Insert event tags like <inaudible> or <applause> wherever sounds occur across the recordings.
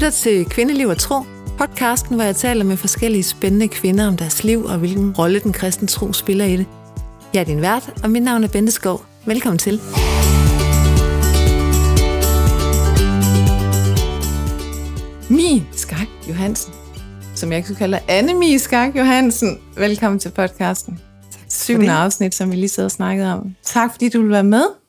lytter til Kvindeliv og Tro, podcasten, hvor jeg taler med forskellige spændende kvinder om deres liv og hvilken rolle den kristne tro spiller i det. Jeg er din vært, og mit navn er Bente Skov. Velkommen til. Mi Skak Johansen, som jeg kunne kalde Anne-Mi Skak Johansen. Velkommen til podcasten. Syvende afsnit, som vi lige sidder og snakkede om. Tak fordi du vil være med.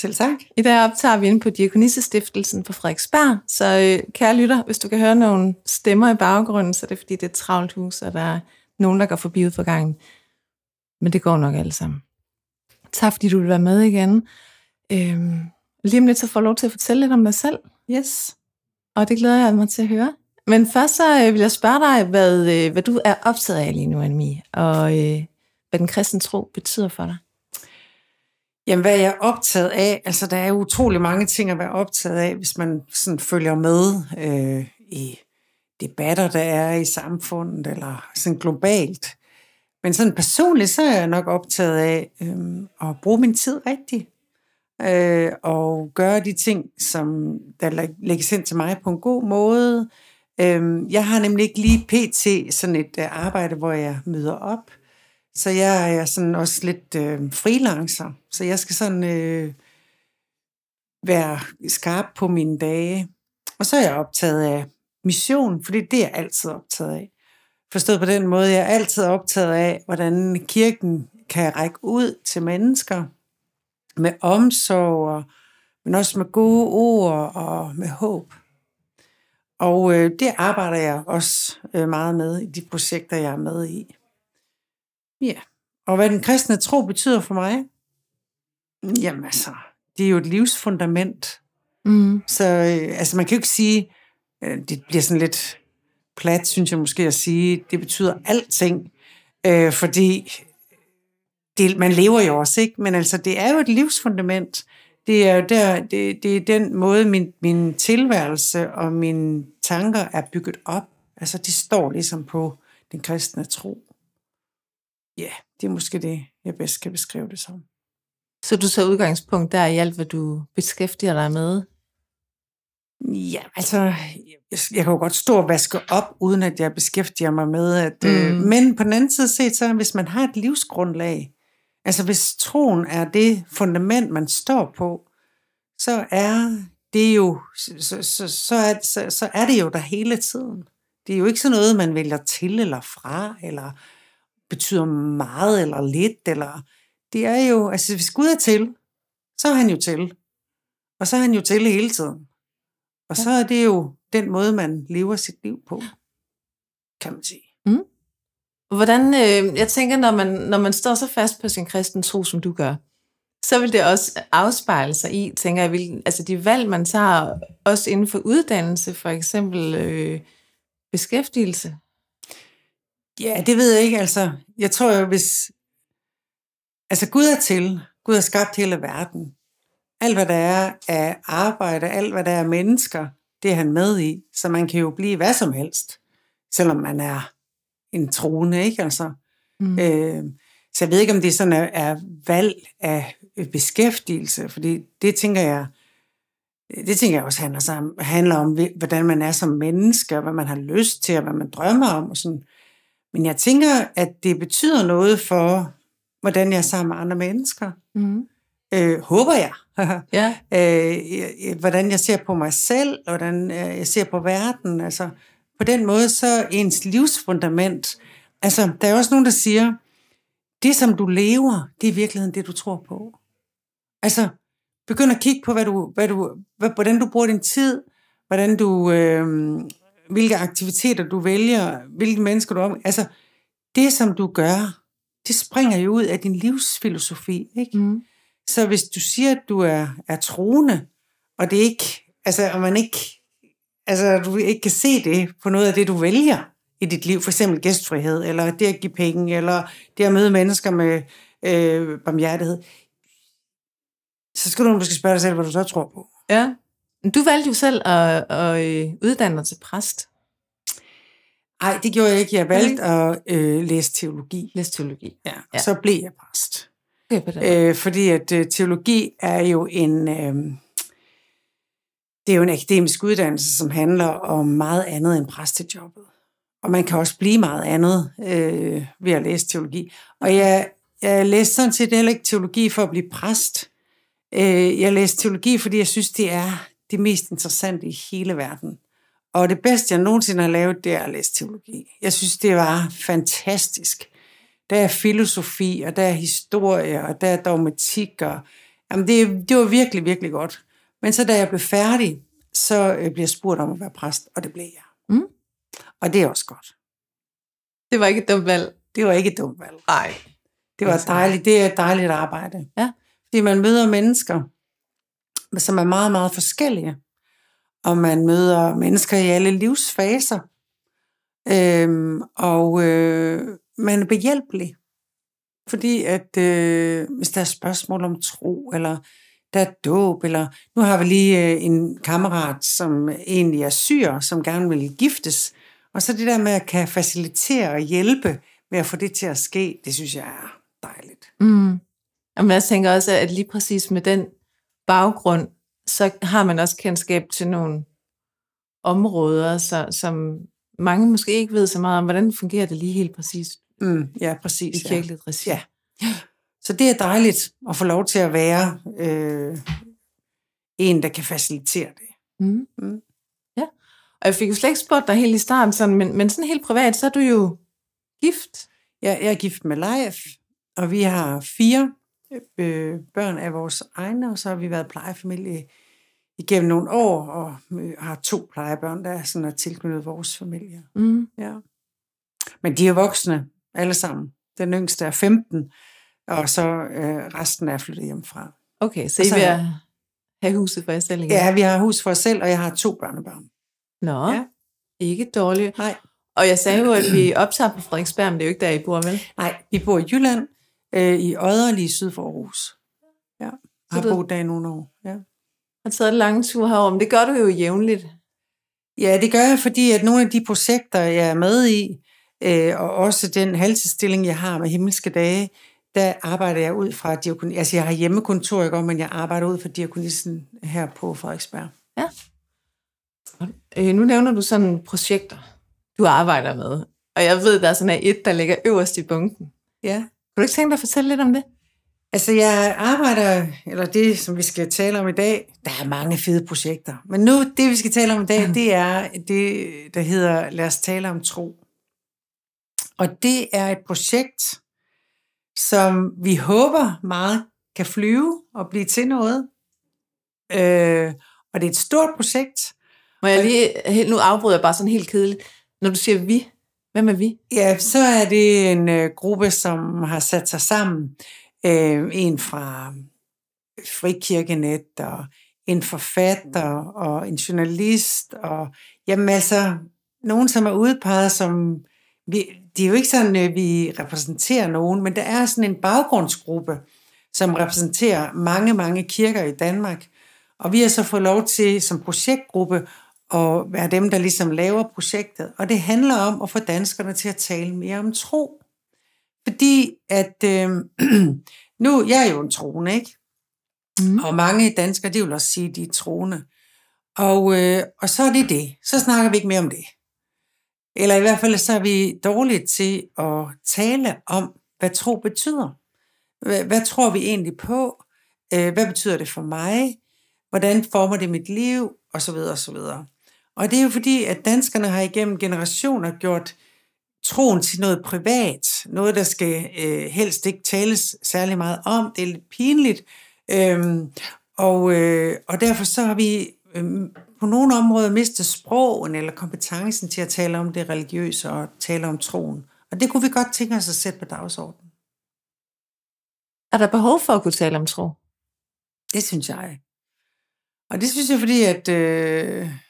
Selv tak. I dag optager vi inde på Diakonissestiftelsen på Frederiksberg, så øh, kære lytter, hvis du kan høre nogle stemmer i baggrunden, så er det fordi, det er et travlt hus, og der er nogen, der går forbi ud for gangen. Men det går nok alle sammen. Tak fordi du vil være med igen. Øhm, lige om lidt, så får lov til at fortælle lidt om dig selv. Yes. Og det glæder jeg mig til at høre. Men først så øh, vil jeg spørge dig, hvad, øh, hvad du er optaget af lige nu, Annemie, og øh, hvad den kristne tro betyder for dig. Jamen, hvad er jeg optaget af? Altså, der er utrolig mange ting at være optaget af, hvis man sådan følger med øh, i debatter, der er i samfundet, eller sådan globalt. Men sådan personligt, så er jeg nok optaget af øh, at bruge min tid rigtigt. Øh, og gøre de ting, som der lægges ind til mig på en god måde. Øh, jeg har nemlig ikke lige pt. sådan et øh, arbejde, hvor jeg møder op. Så jeg er sådan også lidt øh, freelancer, så jeg skal sådan øh, være skarp på mine dage. Og så er jeg optaget af mission, fordi det er jeg altid optaget af. Forstået på den måde, jeg er altid optaget af, hvordan kirken kan række ud til mennesker med omsorg, men også med gode ord og med håb. Og øh, det arbejder jeg også øh, meget med i de projekter, jeg er med i. Ja, og hvad den kristne tro betyder for mig? Jamen altså, det er jo et livsfundament. Mm. Så øh, altså, man kan jo ikke sige, øh, det bliver sådan lidt plat, synes jeg måske at sige, det betyder alting, øh, fordi det, man lever jo også, ikke? Men altså, det er jo et livsfundament. Det er, der, det, det er den måde, min, min tilværelse og mine tanker er bygget op. Altså, de står ligesom på den kristne tro. Ja, det er måske det, jeg bedst kan beskrive det som. Så du tager udgangspunkt der i alt, hvad du beskæftiger dig med? Ja, altså, jeg, jeg kan jo godt stå og vaske op, uden at jeg beskæftiger mig med, at, øh, mm. øh, men på den anden side set, så hvis man har et livsgrundlag, altså hvis troen er det fundament, man står på, så er det jo, så, så, så, er, så, så er det jo der hele tiden. Det er jo ikke sådan noget, man vælger til eller fra, eller betyder meget eller lidt, eller det er jo, altså hvis Gud er til, så er han jo til. Og så er han jo til hele tiden. Og så er det jo den måde, man lever sit liv på, kan man sige. Mm. Hvordan, øh, jeg tænker, når man, når man står så fast på sin kristen tro, som du gør, så vil det også afspejle sig i, tænker jeg, vil, altså de valg, man tager, også inden for uddannelse, for eksempel øh, beskæftigelse. Ja, det ved jeg ikke. Altså, jeg tror jo, hvis... Altså, Gud er til. Gud har skabt hele verden. Alt, hvad der er af arbejde, alt, hvad der er mennesker, det er han med i. Så man kan jo blive hvad som helst, selvom man er en troende, ikke? Altså, mm. øh, så jeg ved ikke, om det sådan er, er valg af beskæftigelse, fordi det tænker jeg, det tænker jeg også handler, sammen, handler om, hvordan man er som menneske, og hvad man har lyst til, og hvad man drømmer om. Og sådan. Men jeg tænker, at det betyder noget for, hvordan jeg er sammen med andre mennesker. Mm. Øh, håber jeg. <laughs> ja. øh, hvordan jeg ser på mig selv, hvordan øh, jeg ser på verden. Altså, på den måde, så ens livsfundament. Altså, der er også nogen, der siger, det som du lever, det er i virkeligheden det, du tror på. Altså, begynd at kigge på, hvad du, hvad du, hvad, hvordan du bruger din tid, hvordan du, øh, hvilke aktiviteter du vælger, hvilke mennesker du om. Altså, det som du gør, det springer jo ud af din livsfilosofi, ikke? Mm. Så hvis du siger, at du er, er troende, og det ikke, altså, og man ikke, altså, du ikke kan se det på noget af det, du vælger i dit liv, for eksempel gæstfrihed, eller det at give penge, eller det at møde mennesker med øh, barmhjertighed, så skal du måske spørge dig selv, hvad du så tror på. Ja. Du valgte jo selv at, at øh, uddanne dig til præst. Nej, det gjorde jeg ikke. Jeg valgte at øh, læse teologi. Læse teologi. Ja, ja. så blev jeg præst. Okay, øh, fordi at øh, teologi er jo en... Øh, det er jo en akademisk uddannelse, som handler om meget andet end præstejobbet. Og man kan også blive meget andet øh, ved at læse teologi. Og jeg, jeg læste sådan set heller ikke teologi for at blive præst. Øh, jeg læste teologi, fordi jeg synes, det er det mest interessante i hele verden. Og det bedste, jeg nogensinde har lavet, det er at læse teologi. Jeg synes, det var fantastisk. Der er filosofi, og der er historie, og der er dogmatik, og jamen det, det var virkelig, virkelig godt. Men så da jeg blev færdig, så øh, blev jeg spurgt om at være præst, og det blev jeg. Mm. Og det er også godt. Det var ikke et dumt valg. Det var ikke et dumt valg. Nej. Det var dejligt. Det er et dejligt arbejde. Ja. Fordi man møder mennesker, som er meget, meget forskellige. Og man møder mennesker i alle livsfaser. Øhm, og øh, man er behjælpelig. Fordi at øh, hvis der er spørgsmål om tro, eller der er dåb, eller nu har vi lige øh, en kammerat, som egentlig er syr, som gerne vil giftes. Og så det der med at kan facilitere og hjælpe med at få det til at ske, det synes jeg er dejligt. Mm. Jamen, jeg tænker også, at lige præcis med den baggrund, så har man også kendskab til nogle områder, så, som mange måske ikke ved så meget om, hvordan fungerer det lige helt præcis Mm, ja, præcis. i kirkeligt regi. Ja. Så det er dejligt at få lov til at være øh, en, der kan facilitere det. Mm. Mm. Ja. Og jeg fik jo slet ikke spurgt dig helt i starten, sådan, men, men sådan helt privat, så er du jo gift. Jeg, jeg er gift med Leif, og vi har fire øh, børn af vores egne, og så har vi været plejefamilie igennem nogle år, og øh, har to plejebørn, der er sådan er tilknyttet vores familie. Mm. Ja. Men de er voksne, alle sammen. Den yngste er 15, og så øh, resten er flyttet hjemmefra. Okay, så I så vil har- have huset for jer selv igen? Ja, vi har hus for os selv, og jeg har to børnebørn. Nå, ja. ikke dårligt. Nej, Og jeg sagde jo, at vi optager på Frederiksberg, men det er jo ikke der, I bor, vel? nej, vi bor i Jylland, øh, i Odder, lige syd for Aarhus. Ja, har du- boet der i nogle år. Ja. har taget en lang tur herover, men det gør du jo jævnligt. Ja, det gør jeg, fordi at nogle af de projekter, jeg er med i, øh, og også den halvtidsstilling, jeg har med himmelske dage, der arbejder jeg ud fra diakoni. Altså, jeg har hjemmekontor, ikke, men jeg arbejder ud fra diakonissen her på Frederiksberg. Øh, nu nævner du sådan projekter, du arbejder med. Og jeg ved, der er sådan et, der ligger øverst i bunken. Ja. Kan du ikke tænke dig at fortælle lidt om det? Altså, jeg arbejder, eller det, som vi skal tale om i dag, der er mange fede projekter. Men nu, det vi skal tale om i dag, det er det, der hedder Lad os tale om tro. Og det er et projekt, som vi håber meget kan flyve og blive til noget. Øh, og det er et stort projekt. Må jeg lige, nu afbryder jeg bare sådan helt kedeligt. Når du siger vi, hvem er vi? Ja, så er det en øh, gruppe, som har sat sig sammen. Øh, en fra øh, Frikirkenet, og en forfatter, og en journalist, og jamen altså, nogen, som er udpeget som, vi, det er jo ikke sådan, at vi repræsenterer nogen, men der er sådan en baggrundsgruppe, som repræsenterer mange, mange kirker i Danmark. Og vi har så fået lov til som projektgruppe at være dem, der ligesom laver projektet. Og det handler om at få danskerne til at tale mere om tro. Fordi at øh, <clears throat> nu, jeg er jo en troende, ikke? Mm. Og mange danskere, de vil også sige, at de er troende. Og, øh, og så er det det. Så snakker vi ikke mere om det. Eller i hvert fald så er vi dårlige til at tale om, hvad tro betyder. Hvad, hvad tror vi egentlig på? Øh, hvad betyder det for mig? Hvordan former det mit liv? Og så videre, og så videre. Og det er jo fordi, at danskerne har igennem generationer gjort troen til noget privat. Noget, der skal øh, helst ikke tales særlig meget om. Det er lidt pinligt. Øhm, og, øh, og derfor så har vi øh, på nogle områder mistet sprogen eller kompetencen til at tale om det religiøse og tale om troen. Og det kunne vi godt tænke os at sætte på dagsordenen. Er der behov for at kunne tale om tro? Det synes jeg. Og det synes jeg, fordi at øh,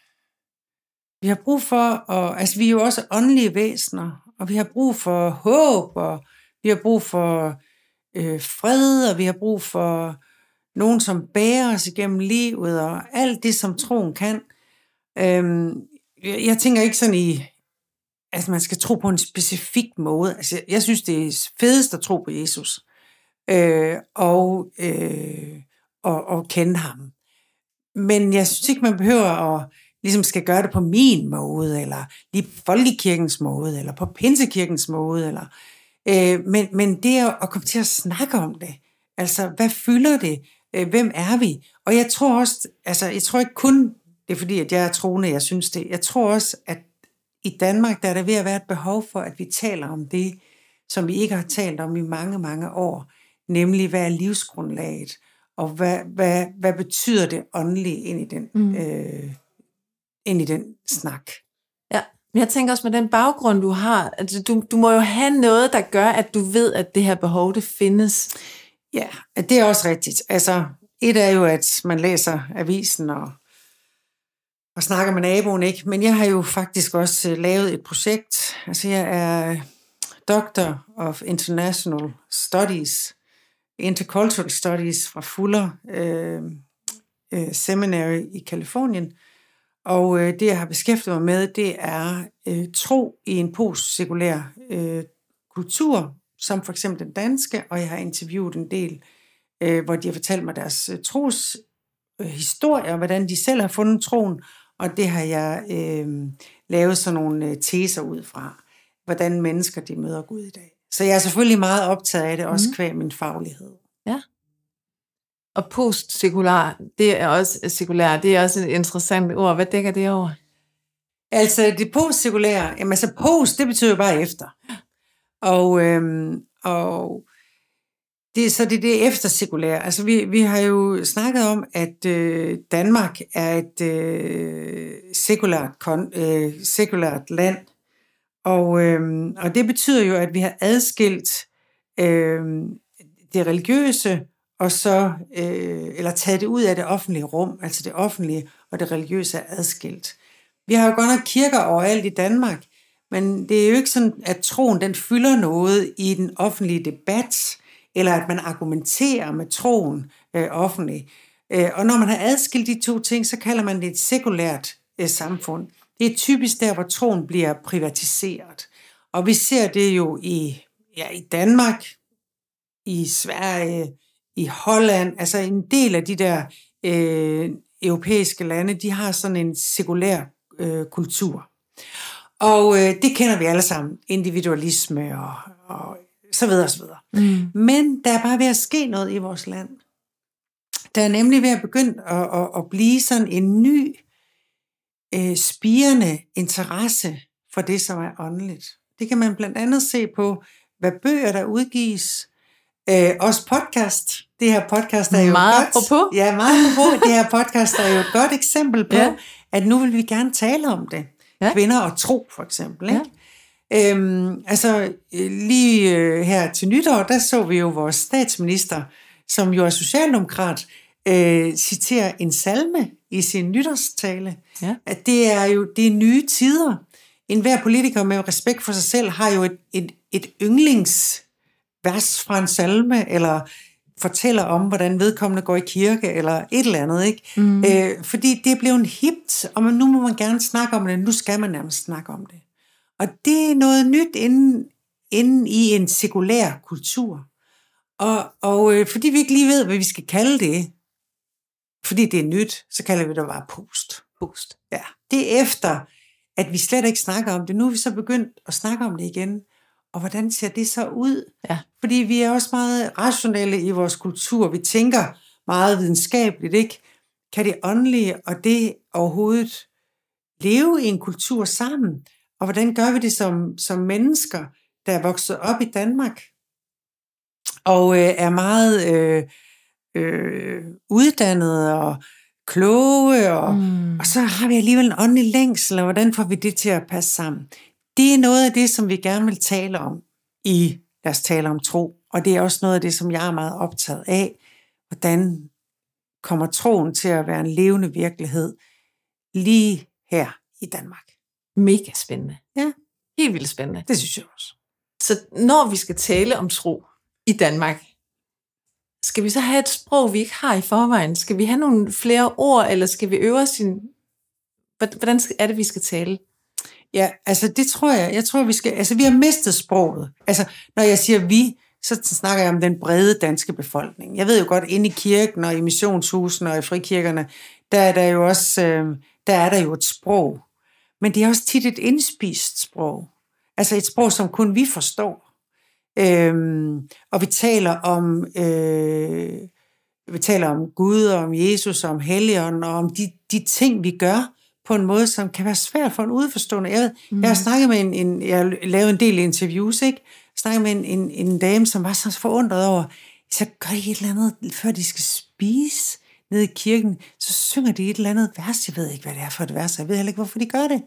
vi har brug for, at, altså vi er jo også åndelige væsener, og vi har brug for håb, og vi har brug for øh, fred, og vi har brug for nogen, som bærer os igennem livet, og alt det, som troen kan. Øhm, jeg, jeg tænker ikke sådan i, at man skal tro på en specifik måde. Altså, jeg, jeg synes, det er fedest at tro på Jesus, øh, og, øh, og, og kende ham. men jeg synes ikke, man behøver at ligesom skal gøre det på min måde, eller lige på folkekirkens måde, eller på pinsekirkens måde, eller, øh, men, men det er at komme til at snakke om det. Altså, hvad fylder det? Øh, hvem er vi? Og jeg tror også, altså, jeg tror ikke kun, det er fordi, at jeg er troende, jeg synes det. Jeg tror også, at i Danmark, der er der ved at være et behov for, at vi taler om det, som vi ikke har talt om i mange, mange år, nemlig hvad er livsgrundlaget, og hvad, hvad, hvad betyder det åndelige ind i den, mm. øh, ind i den snak. Ja, men jeg tænker også med den baggrund, du har, altså du, du må jo have noget, der gør, at du ved, at det her behov, det findes. Ja, det er også rigtigt. Altså, et er jo, at man læser avisen og, og snakker med naboen, ikke? Men jeg har jo faktisk også øh, lavet et projekt. Altså, jeg er Doctor of International Studies, Intercultural Studies fra Fuller øh, øh, Seminary i Kalifornien. Og øh, det, jeg har beskæftiget mig med, det er øh, tro i en postsekulær øh, kultur, som for eksempel den danske, og jeg har interviewet en del, øh, hvor de har fortalt mig deres øh, tros øh, historie, og hvordan de selv har fundet troen, og det har jeg øh, lavet sådan nogle øh, teser ud fra, hvordan mennesker de møder Gud i dag. Så jeg er selvfølgelig meget optaget af det, også mm. kvæg min faglighed. Ja. Og postsekular, det er også øh, sekulær, det er også et interessant ord. Hvad dækker det over? Altså det postsekulære, jamen altså post, det betyder jo bare efter. Og, øhm, og det, så det er det eftersekulære. Altså vi, vi har jo snakket om, at øh, Danmark er et øh, sekulært, kon, øh, sekulært land, og, øhm, og det betyder jo, at vi har adskilt øh, det religiøse og så, øh, eller taget det ud af det offentlige rum, altså det offentlige og det religiøse er adskilt. Vi har jo godt nok kirker overalt i Danmark, men det er jo ikke sådan, at troen den fylder noget i den offentlige debat, eller at man argumenterer med troen øh, offentligt. Øh, og når man har adskilt de to ting, så kalder man det et sekulært øh, samfund. Det er typisk der, hvor troen bliver privatiseret. Og vi ser det jo i, ja, i Danmark, i Sverige, i Holland, altså en del af de der øh, europæiske lande, de har sådan en sekulær øh, kultur. Og øh, det kender vi alle sammen, individualisme og, og så videre og så videre. Mm. Men der er bare ved at ske noget i vores land. Der er nemlig ved at begynde at, at, at blive sådan en ny øh, spirende interesse for det, som er åndeligt. Det kan man blandt andet se på, hvad bøger der udgives, øh, også podcast. Det her podcast er jo meget godt, apropos. Ja, meget apropos. det her podcast er jo et godt eksempel på, ja. at nu vil vi gerne tale om det. Ja. Kvinder og tro, for eksempel. Ikke? Ja. Øhm, altså, lige øh, her til nytår, der så vi jo vores statsminister, som jo er socialdemokrat, øh, citere en salme i sin nytårstale. Ja. At det er jo det er nye tider. En hver politiker med respekt for sig selv har jo et, et, et yndlingsvers fra en salme, eller fortæller om, hvordan vedkommende går i kirke, eller et eller andet. Ikke? Mm. Øh, fordi det er blevet hipt, og man, nu må man gerne snakke om det, nu skal man nærmest snakke om det. Og det er noget nyt inden, inden i en sekulær kultur. Og, og øh, fordi vi ikke lige ved, hvad vi skal kalde det, fordi det er nyt, så kalder vi det bare post. Post. Ja. Det er efter, at vi slet ikke snakker om det. Nu er vi så begyndt at snakke om det igen. Og hvordan ser det så ud? Ja. Fordi vi er også meget rationelle i vores kultur. Vi tænker meget videnskabeligt, ikke? Kan det åndelige og det overhovedet leve i en kultur sammen? Og hvordan gør vi det som, som mennesker, der er vokset op i Danmark? Og øh, er meget... Øh, øh, uddannede og kloge, og, mm. og så har vi alligevel en åndelig længsel, og hvordan får vi det til at passe sammen? Det er noget af det, som vi gerne vil tale om i Lad os tale om tro, og det er også noget af det, som jeg er meget optaget af. Hvordan kommer troen til at være en levende virkelighed lige her i Danmark? Mega spændende. Ja. Helt vildt spændende. Det synes jeg også. Så når vi skal tale om tro i Danmark, skal vi så have et sprog, vi ikke har i forvejen? Skal vi have nogle flere ord, eller skal vi øve os i... Hvordan er det, vi skal tale? Ja, altså det tror jeg. Jeg tror, vi skal... Altså vi har mistet sproget. Altså når jeg siger vi, så snakker jeg om den brede danske befolkning. Jeg ved jo godt, inde i kirken og i missionshusene og i frikirkerne, der er der jo også, øh, der er der jo et sprog. Men det er også tit et indspist sprog. Altså et sprog, som kun vi forstår. Øhm, og vi taler om øh, vi taler om Gud, og om Jesus, og om Helligånden, og om de, de ting, vi gør på en måde, som kan være svært for en udforstående. Jeg, ved, mm. jeg har snakket med en, en, jeg lavet en del interviews, ikke? Jeg snakket med en, en, en dame, som var så forundret over, så gør de et eller andet, før de skal spise nede i kirken, så synger de et eller andet vers. Jeg ved ikke, hvad det er for et vers, jeg ved heller ikke, hvorfor de gør det.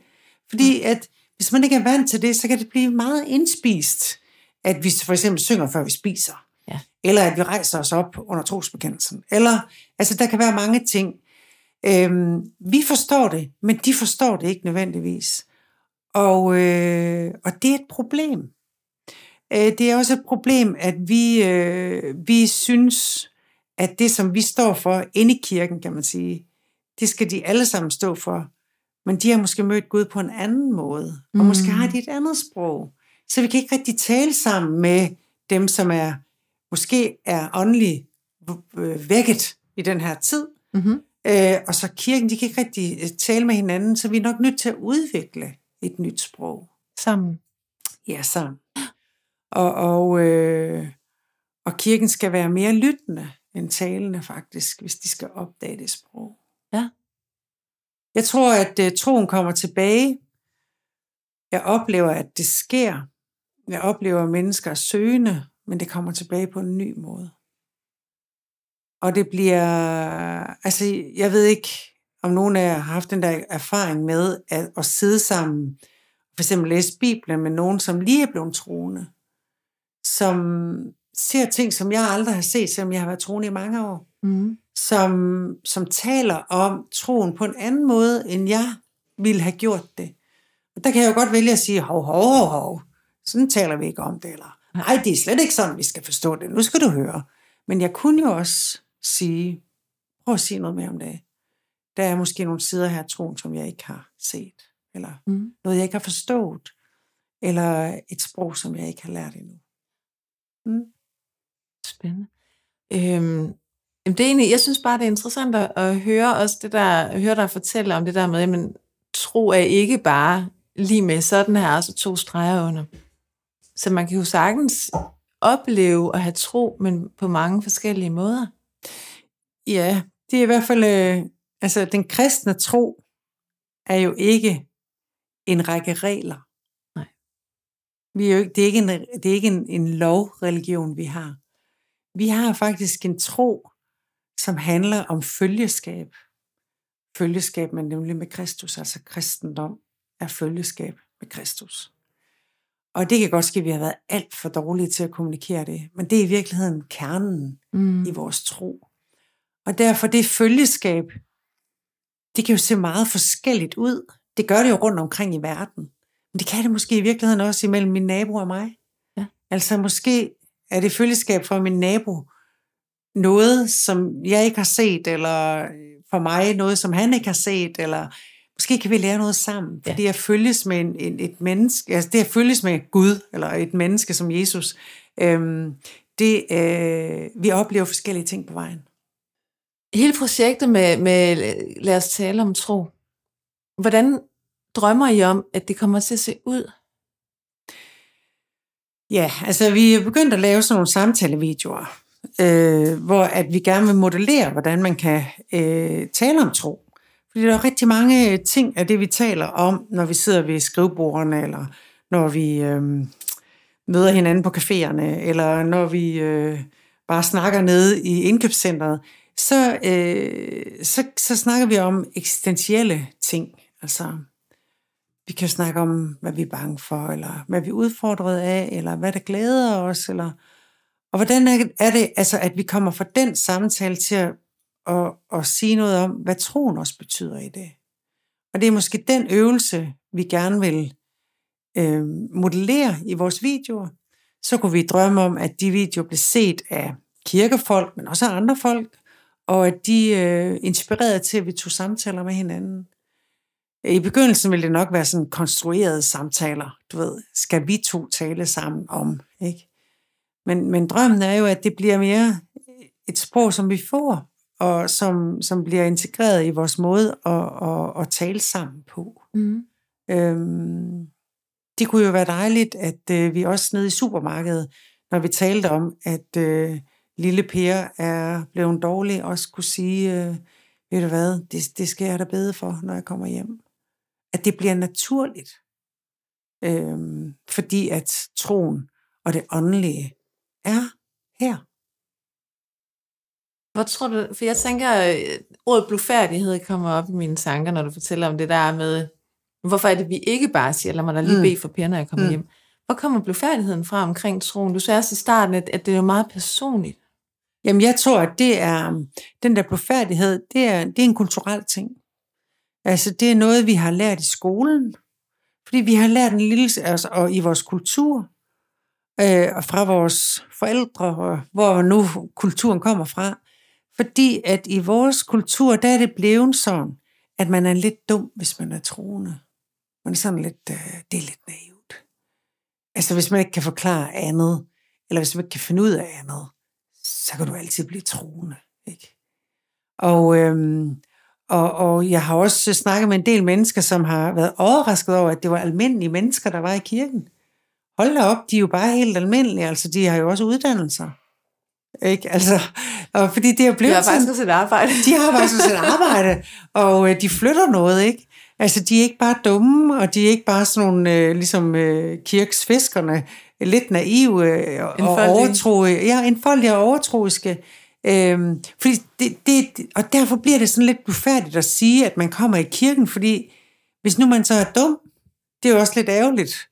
Fordi at, hvis man ikke er vant til det, så kan det blive meget indspist, at vi for eksempel synger, før vi spiser. Ja. Eller at vi rejser os op under trosbekendelsen. Eller, altså der kan være mange ting. Øhm, vi forstår det, men de forstår det ikke nødvendigvis. Og, øh, og det er et problem. Øh, det er også et problem, at vi, øh, vi synes, at det, som vi står for inde i kirken, kan man sige, det skal de alle sammen stå for. Men de har måske mødt Gud på en anden måde, og mm. måske har de et andet sprog. Så vi kan ikke rigtig tale sammen med dem, som er måske er åndelig øh, vækket i den her tid. Mm-hmm. Øh, og så kirken, de kan ikke rigtig øh, tale med hinanden, så vi er nok nødt til at udvikle et nyt sprog. Sammen. Ja, sammen. Og, og, øh, og kirken skal være mere lyttende end talende faktisk, hvis de skal opdage det sprog. Ja. Jeg tror, at uh, troen kommer tilbage. Jeg oplever, at det sker. Jeg oplever, mennesker er søgende, men det kommer tilbage på en ny måde. Og det bliver, altså jeg ved ikke, om nogen af jer har haft den der erfaring med at, at sidde sammen, for eksempel læse Bibelen med nogen, som lige er blevet troende, som ser ting, som jeg aldrig har set, selvom jeg har været troende i mange år, mm. som, som taler om troen på en anden måde, end jeg ville have gjort det. Og der kan jeg jo godt vælge at sige, hov, hov, hov, hov, sådan taler vi ikke om det, eller nej, det er slet ikke sådan, vi skal forstå det, nu skal du høre. Men jeg kunne jo også sige, prøv at sige noget mere om det. Der er måske nogle sider her af troen, som jeg ikke har set, eller mm. noget, jeg ikke har forstået, eller et sprog, som jeg ikke har lært endnu. Mm. Spændende. Øhm, det er egentlig, jeg synes bare, det er interessant at, at høre også det der, høre dig fortælle om det der med, at tro er ikke bare lige med sådan her, altså to streger under. Så man kan jo sagtens opleve at have tro, men på mange forskellige måder. Ja, det er i hvert fald, øh, altså den kristne tro er jo ikke en række regler. Nej. Vi er jo ikke, det er ikke, en, det er ikke en, en lovreligion, vi har. Vi har faktisk en tro, som handler om følgeskab. Følgeskab, men nemlig med Kristus, altså kristendom er følgeskab med Kristus. Og det kan godt ske, at vi har været alt for dårlige til at kommunikere det, men det er i virkeligheden kernen mm. i vores tro. Og derfor det følgeskab, det kan jo se meget forskelligt ud. Det gør det jo rundt omkring i verden. Men det kan det måske i virkeligheden også imellem min nabo og mig. Ja. Altså måske er det følgeskab for min nabo noget, som jeg ikke har set, eller for mig noget, som han ikke har set, eller måske kan vi lære noget sammen. Fordi ja. jeg følges med en, en, et menneske, altså det at følges med Gud, eller et menneske som Jesus, øhm, det, øh, vi oplever forskellige ting på vejen. Hele projektet med, med lad os tale om tro. Hvordan drømmer I om, at det kommer til at se ud? Ja, altså vi er begyndt at lave sådan nogle samtalevideoer, øh, hvor at vi gerne vil modellere, hvordan man kan øh, tale om tro. Fordi der er rigtig mange øh, ting af det, vi taler om, når vi sidder ved skrivebordene, eller når vi øh, møder hinanden på caféerne, eller når vi øh, bare snakker nede i indkøbscentret, så, øh, så, så snakker vi om eksistentielle ting. Altså, vi kan snakke om, hvad vi er bange for, eller hvad vi er udfordret af, eller hvad der glæder os, eller... Og hvordan er det, altså, at vi kommer fra den samtale til at, at, at sige noget om, hvad troen også betyder i det. Og det er måske den øvelse, vi gerne vil øh, modellere i vores videoer. Så kunne vi drømme om, at de videoer blev set af kirkefolk, men også af andre folk, og at de øh, inspirerede til, at vi tog samtaler med hinanden. I begyndelsen ville det nok være sådan konstruerede samtaler, du ved, skal vi to tale sammen om, ikke? Men, men drømmen er jo, at det bliver mere et sprog, som vi får, og som, som bliver integreret i vores måde at, at, at tale sammen på. Mm. Øhm, det kunne jo være dejligt, at øh, vi også nede i supermarkedet, når vi talte om, at øh, lille Per er blevet dårlig, også kunne sige, øh, ved du hvad, det, det skal jeg da bede for, når jeg kommer hjem. At det bliver naturligt. Øhm, fordi at troen og det åndelige er her. Hvor tror du, for jeg tænker, at ordet blufærdighed kommer op i mine tanker, når du fortæller om det der med, hvorfor er det, vi ikke bare siger, lad mig da lige Mm. bede for Per, når jeg kommer Mm. hjem. Hvor kommer blufærdigheden fra omkring troen? Du sagde også i starten, at, at det er jo meget personligt. Jamen, jeg tror, at det er, den der blufærdighed, det er, det er en kulturel ting. Altså, det er noget, vi har lært i skolen. Fordi vi har lært en lille, altså, og i vores kultur, øh, og fra vores forældre, og hvor nu kulturen kommer fra. Fordi at i vores kultur, der er det blevet sådan, at man er lidt dum, hvis man er troende. Man er sådan lidt, øh, det er lidt naivt. Altså, hvis man ikke kan forklare andet, eller hvis man ikke kan finde ud af andet, så kan du altid blive troende. Ikke? Og, øhm, og, og jeg har også snakket med en del mennesker, som har været overrasket over, at det var almindelige mennesker, der var i kirken. Hold da op, de er jo bare helt almindelige, altså de har jo også uddannelser. Ikke? Altså, og fordi det er blevet er sådan, faktisk også et arbejde. de har sådan et <laughs> arbejde, og øh, de flytter noget, ikke? Altså, de er ikke bare dumme, og de er ikke bare sådan nogle, øh, ligesom øh, kirksfiskerne, lidt naive øh, og overtroiske. Ja, enfoldige og overtroiske. Øhm, fordi det, det, og derfor bliver det sådan lidt befærdigt at sige, at man kommer i kirken, fordi hvis nu man så er dum, det er jo også lidt ærgerligt.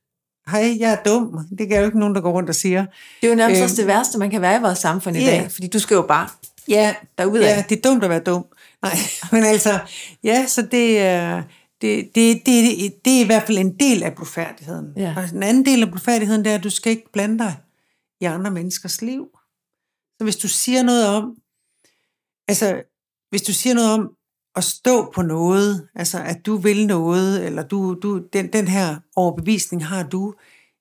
Hej, jeg er dum. Det er jo ikke nogen, der går rundt og siger. Det er jo nærmest Øhm, også det værste, man kan være i vores samfund i ja. dag. Fordi du skal jo bare Ja, derudad. Ja, det er dumt at være dum. Nej, <laughs> men altså, ja, så det er, det, det, det, det er i hvert fald en del af blufærdigheden. Ja. Og en anden del af blufærdigheden, det er, at du skal ikke blande dig i andre menneskers liv. Så hvis du siger noget om, altså, hvis du siger noget om at stå på noget, altså at du vil noget, eller du, du, den, den her overbevisning har du,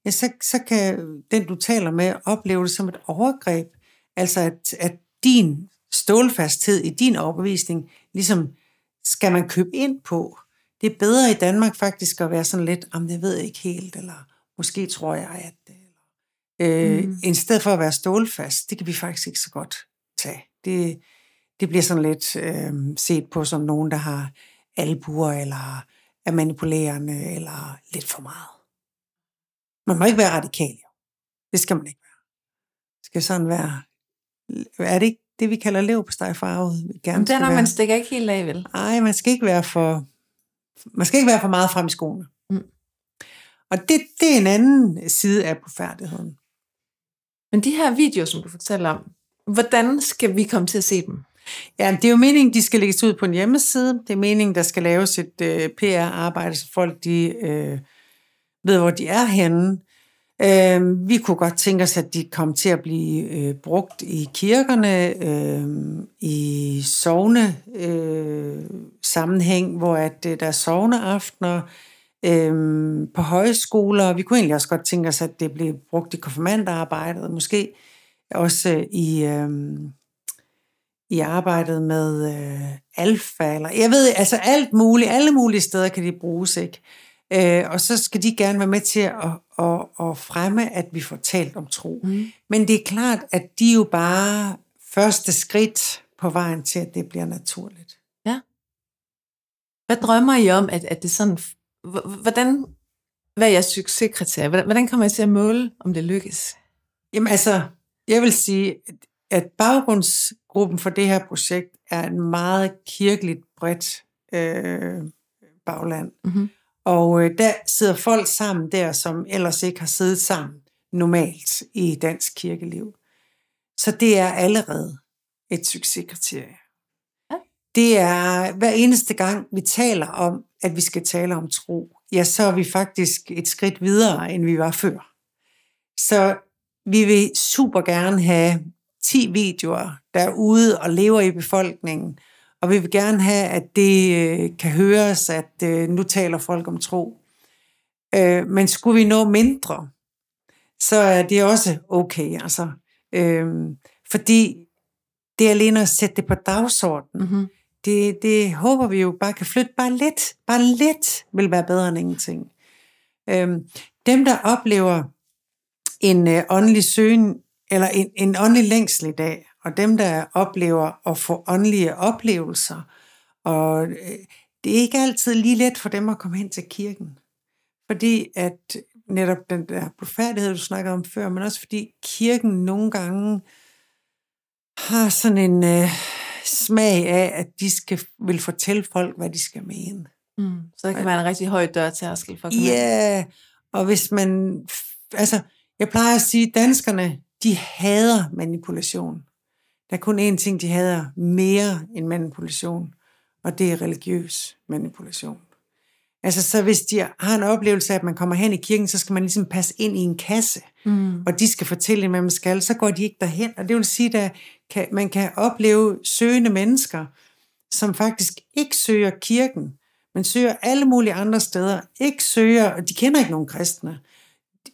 ja, så, så kan den, du taler med, opleve det som et overgreb. Altså at, at din stålfasthed i din overbevisning, ligesom skal man købe ind på. Det er bedre i Danmark faktisk at være sådan lidt, om det ved jeg ikke helt, eller måske tror jeg, at det, øh, mm. i stedet for at være stålfast, det kan vi faktisk ikke så godt tage. Det, det bliver sådan lidt øh, set på som nogen, der har albuer, eller er manipulerende, eller lidt for meget. Man må ikke være radikal, jo. Det skal man ikke være. Det skal sådan være, er det ikke det, vi kalder lev på farvet? Gerne Jamen, det er, man stikker ikke helt af, vel? Nej, man skal ikke være for, man skal ikke være for meget frem i skoene. Mm. Og det, det er en anden side af blufærdigheden. Men de her videoer, som du fortæller om, hvordan skal vi komme til at se dem? Ja, det er jo meningen, de skal lægges ud på en hjemmeside. Det er meningen, der skal laves et øh, PR-arbejde, så folk de, øh, ved, hvor de er henne. Øh, vi kunne godt tænke os, at de kom til at blive øh, brugt i kirkerne, øh, i sovne øh, sammenhæng, hvor at, øh, der er sovneaftener, øh, på højskoler. Vi kunne egentlig også godt tænke os, at det blev brugt i konfirmandarbejdet, måske også øh, i... Øh, i arbejdet med øh, alfa, eller jeg ved, altså alt muligt, alle mulige steder kan de bruges, ikke? Øh, og så skal de gerne være med til at, at, at fremme, at vi får talt om tro. Mm. Men det er klart, at de er jo bare første skridt på vejen til, at det bliver naturligt. Hvad drømmer I om, at, at det sådan... Hvordan... Hvad er jeres succeskriterie? Hvordan, hvordan kommer I til at måle, om det lykkes? Jamen altså, jeg vil sige, at baggrundsgruppen for det her projekt er en meget kirkeligt bredt øh, bagland. Mm-hmm. Og øh, der sidder folk sammen der, som ellers ikke har siddet sammen normalt i dansk kirkeliv. Så det er allerede et succeskriterie. Ja. Det er hver eneste gang, vi taler om, at vi skal tale om tro, ja, så er vi faktisk et skridt videre, end vi var før. Så vi vil super gerne have 10 videoer, der er ude og lever i befolkningen, og vi vil gerne have, at det øh, kan høres, at øh, nu taler folk om tro. Øh, men skulle vi nå mindre, så er det også okay. Altså. Øh, fordi det er alene at sætte det på dagsordenen. Mm-hmm. Det, det håber vi jo bare kan flytte bare lidt. Bare lidt vil være bedre end ingenting. Øhm, dem, der oplever en øh, åndelig søgen, eller en, en åndelig længsel i dag, og dem, der oplever at få åndelige oplevelser, og øh, det er ikke altid lige let for dem at komme hen til kirken. Fordi at netop den der blodfærdighed, du snakkede om før, men også fordi kirken nogle gange har sådan en øh, smag af, at de skal vil fortælle folk, hvad de skal mene. Mm. Så det kan være en rigtig høj dørtærskel for at Ja, yeah. og hvis man, altså, jeg plejer at sige, at danskerne, de hader manipulation. Der er kun én ting, de hader mere end manipulation, og det er religiøs manipulation. Altså, så hvis de har en oplevelse af, at man kommer hen i kirken, så skal man ligesom passe ind i en kasse, Mm. og de skal fortælle, hvad man skal, så går de ikke derhen. Og det vil sige, at kan, man kan opleve søgende mennesker, som faktisk ikke søger kirken, men søger alle mulige andre steder. Ikke søger, og de kender ikke nogen kristne,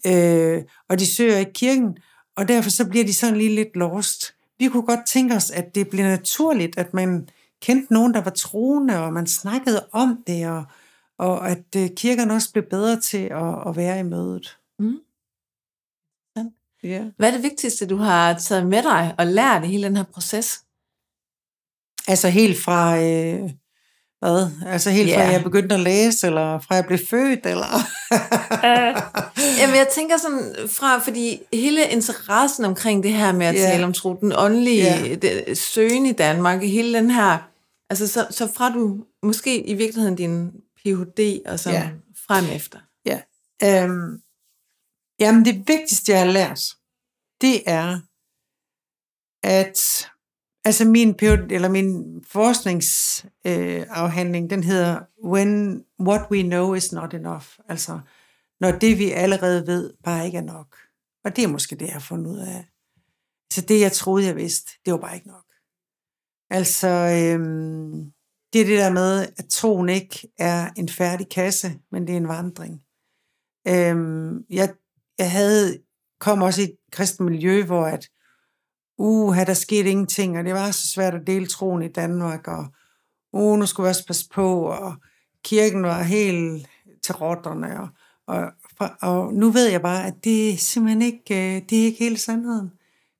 øh, og de søger ikke kirken, og derfor så bliver de sådan lige lidt lost. Vi kunne godt tænke os, at det bliver naturligt, at man kendte nogen, der var troende, og man snakkede om det, og, og at øh, kirkerne også blev bedre til at, at være i mødet. Mm. Ja. Hvad er det vigtigste, du har taget med dig og lært i hele den her proces? Altså helt fra, øh, hvad? Altså helt fra, jeg begyndte at læse, eller fra jeg blev født, eller? Jamen, jeg tænker sådan fra, fordi hele interessen omkring det her med at Ja. tale om tro, den åndelige Ja. det, søgen i Danmark, hele den her, altså så, så fra du måske i virkeligheden din Ph.D. og så Ja. frem efter. Ja. Øhm, jamen det vigtigste, jeg har lært, det er, at altså min, eller min forskningsafhandling, øh, den hedder When What We Know Is Not Enough. Altså, når det vi allerede ved, bare ikke er nok. Og det er måske det, jeg har fundet ud af. Så det, jeg troede, jeg vidste, det var bare ikke nok. Altså, øhm, det er det der med, at troen ikke er en færdig kasse, men det er en vandring. Øhm, jeg, jeg havde, kom også i et kristent miljø, hvor at, uh, der skete ingenting, og det var så svært at dele troen i Danmark, og uh, nu skulle vi også passe på, og kirken var helt til rotterne, og, og, og nu ved jeg bare, at det er simpelthen ikke, øh, det er ikke hele sandheden.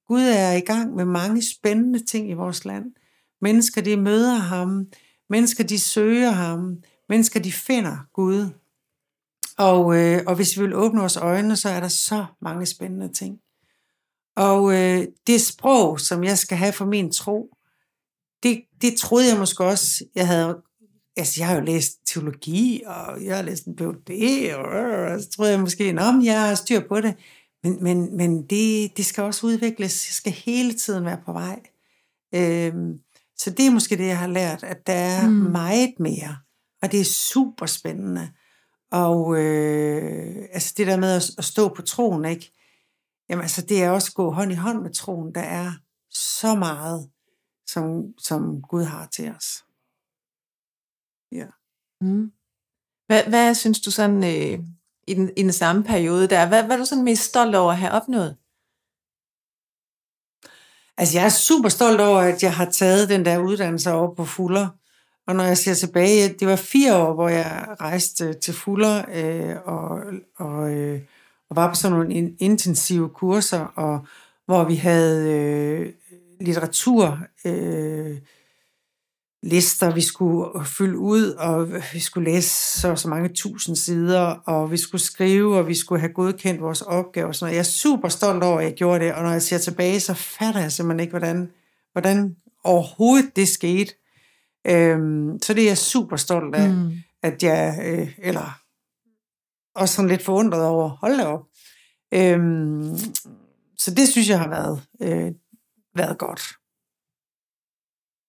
Gud er i gang med mange spændende ting i vores land. Mennesker, de møder ham. Mennesker, de søger ham. Mennesker, de finder Gud. Og, øh, og hvis vi vil åbne vores øjne, så er der så mange spændende ting. Og øh, det sprog, som jeg skal have for min tro, det, det troede jeg måske også, jeg havde... Altså, jeg har jo læst teologi, og jeg har læst en Ph.D., og, og så troede jeg måske, at jeg har styr på det. Men, men, men det, det skal også udvikles. Jeg skal hele tiden være på vej. Øhm, så det er måske det, jeg har lært, at der er Mm. mm. meget mere. Og det er super spændende. Og øh, altså det der med at, at stå på troen, ikke? Jamen altså, det er også gå hånd i hånd med troen. Der er så meget, som, som Gud har til os. Mm. Hvad, hvad synes du sådan øh, i, den, i den samme periode der, hvad, hvad er du sådan mest stolt over at have opnået? Altså, jeg er super stolt over, at jeg har taget den der uddannelse over på Fuller. Og når jeg ser tilbage, det var fire år, hvor jeg rejste til Fuller øh, og, og, øh, og var på sådan nogle in- intensive kurser, og hvor vi havde øh, litteratur, øh, lister, vi skulle fylde ud, og vi skulle læse så, så mange tusind sider, og vi skulle skrive, og vi skulle have godkendt vores opgaver. Og sådan noget. Jeg er super stolt over, at jeg gjorde det, og når jeg ser tilbage, så fatter jeg simpelthen ikke, hvordan, hvordan overhovedet det skete. Øhm, så det er jeg super stolt af, mm. at jeg, øh, eller og sådan lidt forundret over, hold da op. Øhm, så det synes jeg har været, øh, været godt.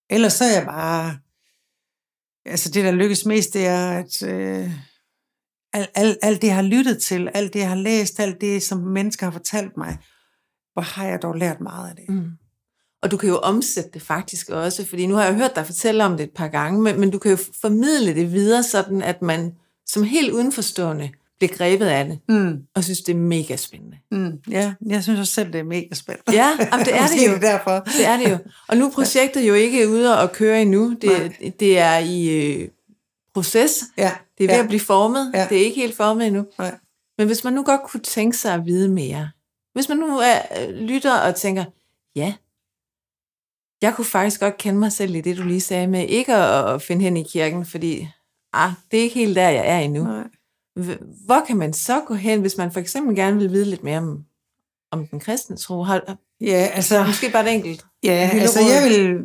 Ellers så er jeg bare, altså det der lykkes mest, det er, at øh, alt, alt, al det jeg har lyttet til, alt det jeg har læst, alt det som mennesker har fortalt mig, hvor har jeg dog lært meget af det. Mm. Og du kan jo omsætte det faktisk også, fordi nu har jeg hørt dig fortælle om det et par gange, men, men du kan jo formidle det videre sådan, at man som helt udenforstående bliver grebet af det, Mm. og synes, det er mega spændende. Mm. Ja, jeg synes også selv, det er mega spændende. Ja, jamen, det <laughs> er det jo. er derfor. Det er det jo. Og nu er projektet jo ikke ude og køre endnu. Det, det er i øh, proces. Ja, Det er ved ja. at blive formet. Ja. Det er ikke helt formet endnu. Nej. Men hvis man nu godt kunne tænke sig at vide mere, hvis man nu er, lytter og tænker, ja, jeg kunne faktisk godt kende mig selv i det, du lige sagde med ikke at, at finde hen i kirken, fordi ah, det er ikke helt der, jeg er endnu. Nej. Hvor kan man så gå hen, hvis man for eksempel gerne vil vide lidt mere om, om den kristne tro? Har, Ja, altså, måske bare et enkelt. ja, altså råd. jeg vil øh,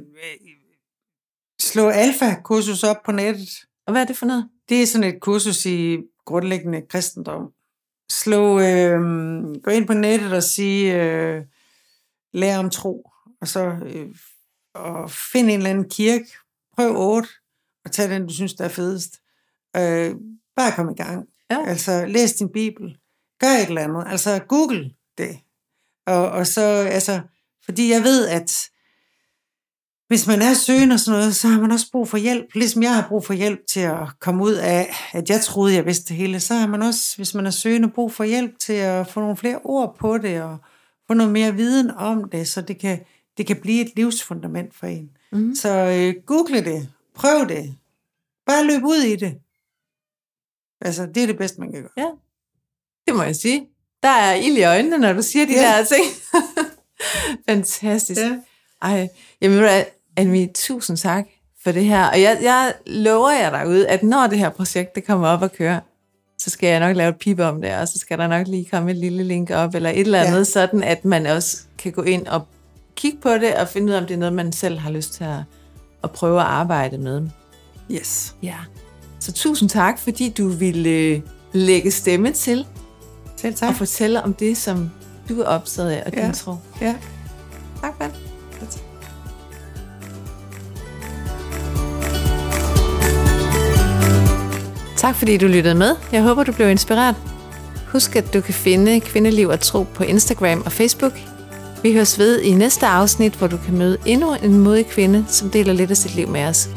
slå alfa-kursus op på nettet. Og hvad er det for noget? Det er sådan et kursus i grundlæggende kristendom. Slå, øh, gå ind på nettet og sige, øh, lær om tro, og så øh, og find en eller anden kirke, prøv otte, og tag den, du synes, der er fedest. Øh, bare kom i gang. Ja. Altså, læs din bibel. Gør et eller andet. Altså, google det. Og, og så, altså, fordi jeg ved, at hvis man er søgende og sådan noget, så har man også brug for hjælp. Ligesom jeg har brug for hjælp til at komme ud af, at jeg troede, jeg vidste det hele, så har man også, hvis man er søgende, brug for hjælp til at få nogle flere ord på det, og få noget mere viden om det, så det kan, det kan blive et livsfundament for en. Mhm. Så øh, google det. Prøv det. Bare løb ud i det. Altså, det er det bedste, man kan gøre. Det må jeg sige. Der er ild i øjnene, når du siger de Ja. der ting. <laughs> Fantastisk. Ja. Ej, jamen du Annemie, tusind tak for det her. Og jeg, jeg lover jer derude, at når det her projekt det kommer op og kører, så skal jeg nok lave et pip om det, og så skal der nok lige komme et lille link op, eller et eller andet, Ja. ja. sådan at man også kan gå ind og kigge på det, og finde ud af, om det er noget, man selv har lyst til at, at prøve at arbejde med. Yes. Ja. Så tusind tak, fordi du ville øh, lægge stemme til Selv og tak. fortælle om det, som du er optaget af, og din Ja. tro. Ja. Tak for det. Tak fordi du lyttede med. Jeg håber, du blev inspireret. Husk, at du kan finde Kvindeliv og Tro på Instagram og Facebook. Vi høres ved i næste afsnit, hvor du kan møde endnu en modig kvinde, som deler lidt af sit liv med os.